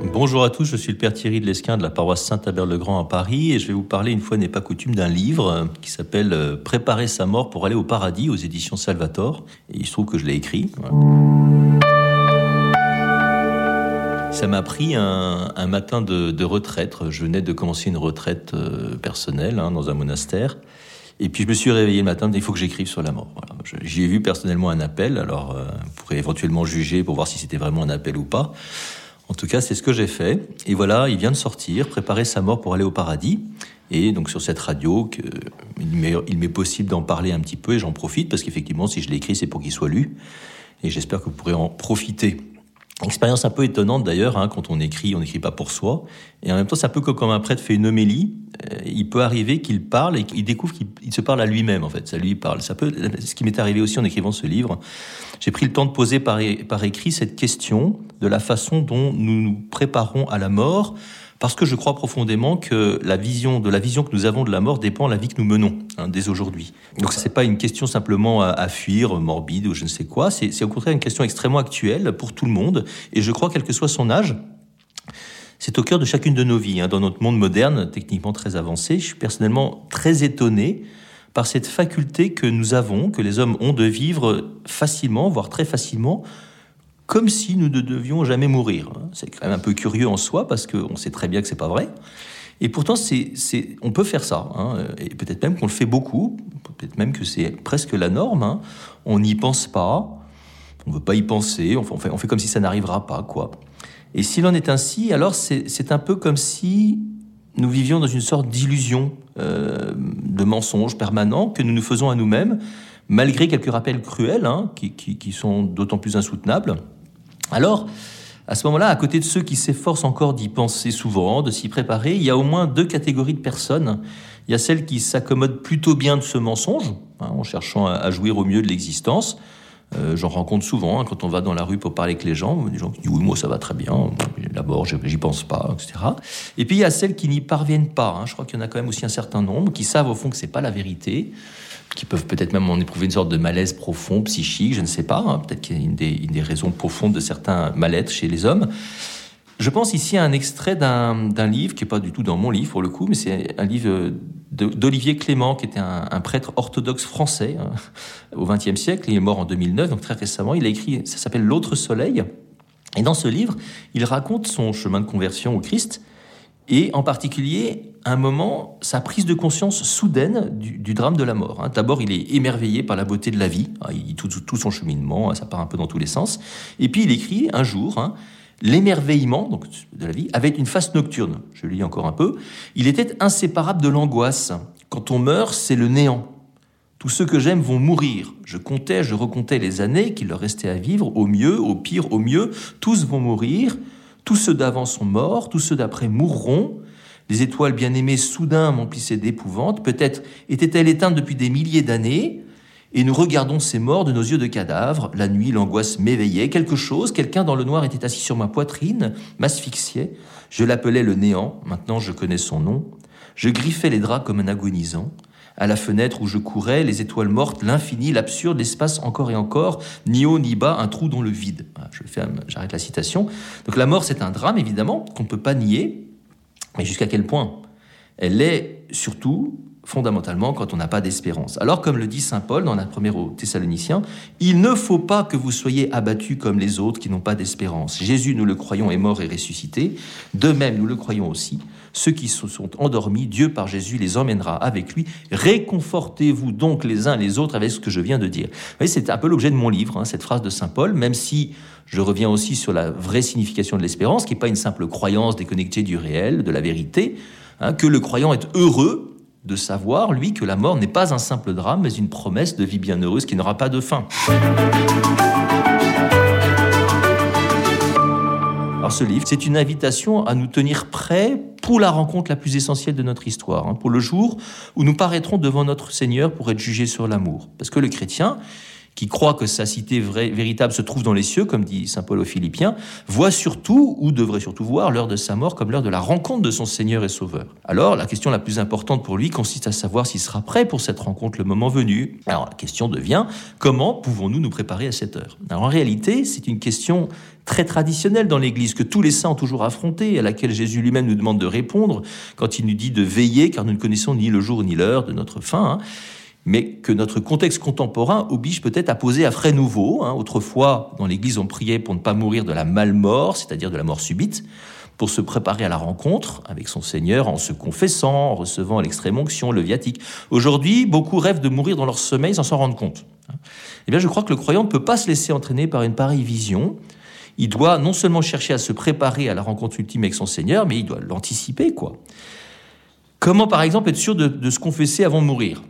Bonjour à tous, je suis le Père Thierry de Lesquin de la paroisse Saint-Abert-le-Grand à Paris et je vais vous parler, une fois n'est pas coutume, d'un livre qui s'appelle euh, Préparer sa mort pour aller au paradis aux éditions Salvator. Et il se trouve que je l'ai écrit. Ça m'a pris un, matin de, retraite. Je venais de commencer une retraite euh, personnelle hein, dans un monastère. Et puis je me suis réveillé le matin, il faut que j'écrive sur la mort. Voilà. J'y ai vu personnellement un appel, alors euh, on pourrait éventuellement juger pour voir si c'était vraiment un appel ou pas. En tout cas, c'est ce que j'ai fait. Et voilà, il vient de sortir, préparer sa mort pour aller au paradis. Et donc sur cette radio, il m'est possible d'en parler un petit peu et j'en profite parce qu'effectivement, si je l'ai écrit, c'est pour qu'il soit lu. Et j'espère que vous pourrez en profiter. Expérience un peu étonnante d'ailleurs, hein, quand on écrit, on n'écrit pas pour soi. Et en même temps, c'est un peu comme un prêtre fait une homélie. Euh, il peut arriver qu'il parle et qu'il découvre qu'il se parle à lui-même, en fait. Ça lui parle. Ça peut, ce qui m'est arrivé aussi en écrivant ce livre. J'ai pris le temps de poser par, par écrit cette question de la façon dont nous nous préparons à la mort, parce que je crois profondément que la vision de la vision que nous avons de la mort dépend de la vie que nous menons hein, dès aujourd'hui. Donc c'est pas une question simplement à, fuir, morbide ou je ne sais quoi. C'est au contraire une question extrêmement actuelle pour tout le monde. Et je crois quel que soit son âge, c'est au cœur de chacune de nos vies. Hein. Dans notre monde moderne, techniquement très avancé, je suis personnellement très étonné par cette faculté que nous avons, que les hommes ont de vivre facilement, voire très facilement, comme si nous ne devions jamais mourir. C'est quand même un peu curieux en soi parce qu'on sait très bien que c'est pas vrai. Et pourtant, on peut faire ça. Hein. et peut-être même qu'on le fait beaucoup. Peut-être même que c'est presque la norme. Hein. On n'y pense pas. On ne veut pas y penser. On fait, on fait comme si ça n'arrivera pas, quoi. Et s'il en est ainsi, alors c'est un peu comme si nous vivions dans une sorte d'illusion, euh, de mensonge permanent que nous nous faisons à nous-mêmes, malgré quelques rappels cruels, hein, qui, sont d'autant plus insoutenables. Alors, à ce moment-là, à côté de ceux qui s'efforcent encore d'y penser souvent, de s'y préparer, il y a au moins deux catégories de personnes. Il y a celles qui s'accommodent plutôt bien de ce mensonge, hein, en cherchant à jouir au mieux de l'existence, euh, j'en rencontre souvent hein, quand on va dans la rue pour parler avec les gens. Des gens qui disent oui, moi ça va très bien, d'abord j'y pense pas, etc. Et puis il y a celles qui n'y parviennent pas. Hein. Je crois qu'il y en a quand même aussi un certain nombre qui savent au fond que c'est pas la vérité, qui peuvent peut-être même en éprouver une sorte de malaise profond, psychique, je ne sais pas. Hein. Peut-être qu'il y a une des, une des raisons profondes de certains mal-être chez les hommes. Je pense ici à un extrait d'un livre qui n'est pas du tout dans mon livre pour le coup, mais c'est un livre d'Olivier Clément, qui était un, prêtre orthodoxe français hein, au XXe siècle. Il est mort en 2009, donc très récemment. Il a écrit, ça s'appelle L'autre soleil. Et dans ce livre, il raconte son chemin de conversion au Christ et en particulier un moment, sa prise de conscience soudaine du, drame de la mort. Hein. D'abord, il est émerveillé par la beauté de la vie, hein, il, tout, tout, son cheminement, ça part un peu dans tous les sens. Et puis il écrit un jour, L'émerveillement donc de la vie avait une face nocturne. Je lis encore un peu. Il était inséparable de l'angoisse. Quand on meurt, c'est le néant. Tous ceux que j'aime vont mourir. Je comptais, je recomptais les années qu'il leur restait à vivre. Au mieux, au pire, au mieux, tous vont mourir. Tous ceux d'avant sont morts, tous ceux d'après mourront. Les étoiles bien-aimées soudain m'emplissaient d'épouvante. Peut-être étaient-elles éteintes depuis des milliers d'années et nous regardons ces morts de nos yeux de cadavres. La nuit, l'angoisse m'éveillait. Quelque chose, quelqu'un dans le noir était assis sur ma poitrine, m'asphyxiait. Je l'appelais le néant. Maintenant, je connais son nom. Je griffais les draps comme un agonisant. À la fenêtre où je courais, les étoiles mortes, l'infini, l'absurde, l'espace encore et encore, ni haut ni bas, un trou dans le vide. je j'arrête la citation. Donc la mort, c'est un drame, évidemment, qu'on ne peut pas nier. Mais jusqu'à quel point Elle est surtout fondamentalement quand on n'a pas d'espérance. Alors, comme le dit Saint Paul dans la première aux Thessaloniciens, il ne faut pas que vous soyez abattus comme les autres qui n'ont pas d'espérance. Jésus, nous le croyons, est mort et ressuscité. De même, nous le croyons aussi. Ceux qui se sont endormis, Dieu par Jésus les emmènera avec lui. Réconfortez-vous donc les uns les autres avec ce que je viens de dire. c'est un peu l'objet de mon livre, hein, cette phrase de Saint Paul, même si je reviens aussi sur la vraie signification de l'espérance, qui n'est pas une simple croyance déconnectée du réel, de la vérité, hein, que le croyant est heureux de savoir, lui, que la mort n'est pas un simple drame, mais une promesse de vie bienheureuse qui n'aura pas de fin. Alors ce livre, c'est une invitation à nous tenir prêts pour la rencontre la plus essentielle de notre histoire, hein, pour le jour où nous paraîtrons devant notre Seigneur pour être jugés sur l'amour. Parce que le chrétien, qui croit que sa cité véritable se trouve dans les cieux, comme dit saint Paul aux Philippiens, voit surtout, ou devrait surtout voir, l'heure de sa mort comme l'heure de la rencontre de son Seigneur et Sauveur. Alors, la question la plus importante pour lui consiste à savoir s'il sera prêt pour cette rencontre le moment venu. Alors, la question devient, comment pouvons-nous nous préparer à cette heure? Alors, en réalité, c'est une question très traditionnelle dans l'Église, que tous les saints ont toujours affrontée, à laquelle Jésus lui-même nous demande de répondre quand il nous dit de veiller, car nous ne connaissons ni le jour ni l'heure de notre fin. Hein. Mais que notre contexte contemporain oblige peut-être à poser à frais nouveaux. Hein. Autrefois, dans l'Église, on priait pour ne pas mourir de la malmort, c'est-à-dire de la mort subite pour se préparer à la rencontre avec son Seigneur en se confessant, en recevant l'extrême onction, le viatique. Aujourd'hui, beaucoup rêvent de mourir dans leur sommeil sans s'en rendre compte. Eh bien, je crois que le croyant ne peut pas se laisser entraîner par une pareille vision. Il doit non seulement chercher à se préparer à la rencontre ultime avec son Seigneur, mais il doit l'anticiper, quoi. Comment, par exemple, être sûr de, se confesser avant de mourir?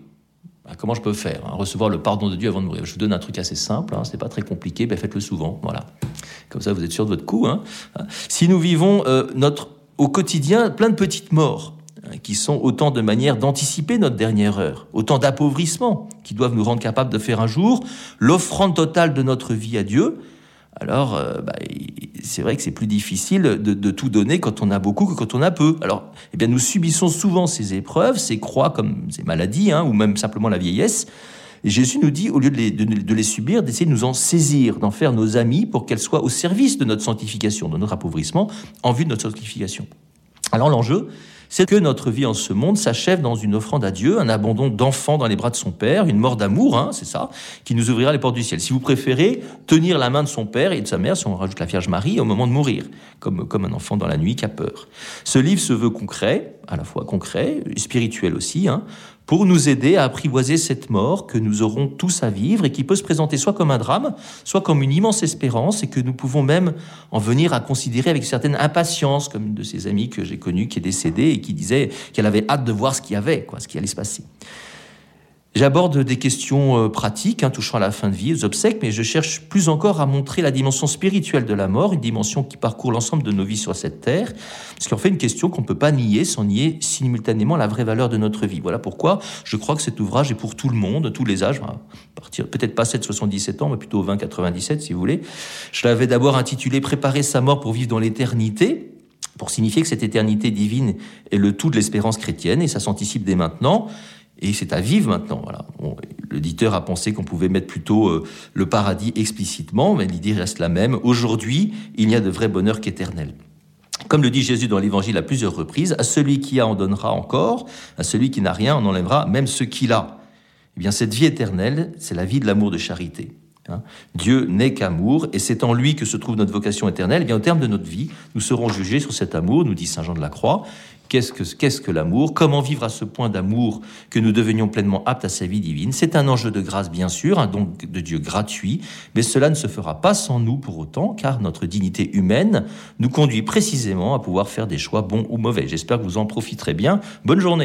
Bah, Comment je peux faire hein, Recevoir le pardon de Dieu avant de mourir? Je vous donne un truc assez simple, hein, ce n'est pas très compliqué, ben faites-le souvent. Voilà. Comme ça, vous êtes sûr de votre coup. Hein. Si nous vivons euh, notre, au quotidien plein de petites morts, hein, qui sont autant de manières d'anticiper notre dernière heure, autant d'appauvrissement qui doivent nous rendre capables de faire un jour l'offrande totale de notre vie à Dieu, alors euh, bah, c'est vrai que c'est plus difficile de, tout donner quand on a beaucoup que quand on a peu. Alors, eh bien, nous subissons souvent ces épreuves, ces croix comme ces maladies, hein, ou même simplement la vieillesse, et Jésus nous dit, au lieu de les, de, les subir, d'essayer de nous en saisir, d'en faire nos amis pour qu'elles soient au service de notre sanctification, de notre appauvrissement, en vue de notre sanctification. Alors l'enjeu, c'est que notre vie en ce monde s'achève dans une offrande à Dieu, un abandon d'enfant dans les bras de son Père, une mort d'amour, hein, c'est ça, qui nous ouvrira les portes du ciel. Si vous préférez, tenir la main de son Père et de sa mère, si on rajoute la Vierge Marie, au moment de mourir, comme, comme un enfant dans la nuit qui a peur. Ce livre se veut concret, à la fois concret, spirituel aussi, hein, pour nous aider à apprivoiser cette mort que nous aurons tous à vivre et qui peut se présenter soit comme un drame, soit comme une immense espérance et que nous pouvons même en venir à considérer avec certaine impatience, comme une de ces amies que j'ai connue qui est décédée et qui disait qu'elle avait hâte de voir ce qu'il y avait, quoi, ce qui allait se passer. J'aborde des questions euh, pratiques hein, touchant à la fin de vie, aux obsèques, mais je cherche plus encore à montrer la dimension spirituelle de la mort, une dimension qui parcourt l'ensemble de nos vies sur cette terre, parce qu'en fait une question qu'on ne peut pas nier sans nier simultanément la vraie valeur de notre vie. Voilà pourquoi je crois que cet ouvrage est pour tout le monde, tous les âges, partir peut-être pas 7-77 ans, mais plutôt 20-97 si vous voulez. Je l'avais d'abord intitulé Préparer sa mort pour vivre dans l'éternité, pour signifier que cette éternité divine est le tout de l'espérance chrétienne, et ça s'anticipe dès maintenant. Et c'est à vivre maintenant. Voilà. L'éditeur a pensé qu'on pouvait mettre plutôt euh, le paradis explicitement, mais l'idée reste la même. Aujourd'hui, il n'y a de vrai bonheur qu'éternel. Comme le dit Jésus dans l'Évangile à plusieurs reprises, à celui qui a, on donnera encore, à celui qui n'a rien, on enlèvera même ce qu'il a. Eh bien, cette vie éternelle, c'est la vie de l'amour de charité. Hein. Dieu n'est qu'amour, et c'est en lui que se trouve notre vocation éternelle. Eh bien, au terme de notre vie, nous serons jugés sur cet amour, nous dit Saint Jean de la Croix, Qu'est-ce que, l'amour Comment vivre à ce point d'amour que nous devenions pleinement aptes à sa vie divine C'est un enjeu de grâce, bien sûr, un don de Dieu gratuit, mais cela ne se fera pas sans nous pour autant, car notre dignité humaine nous conduit précisément à pouvoir faire des choix bons ou mauvais. J'espère que vous en profiterez bien. Bonne journée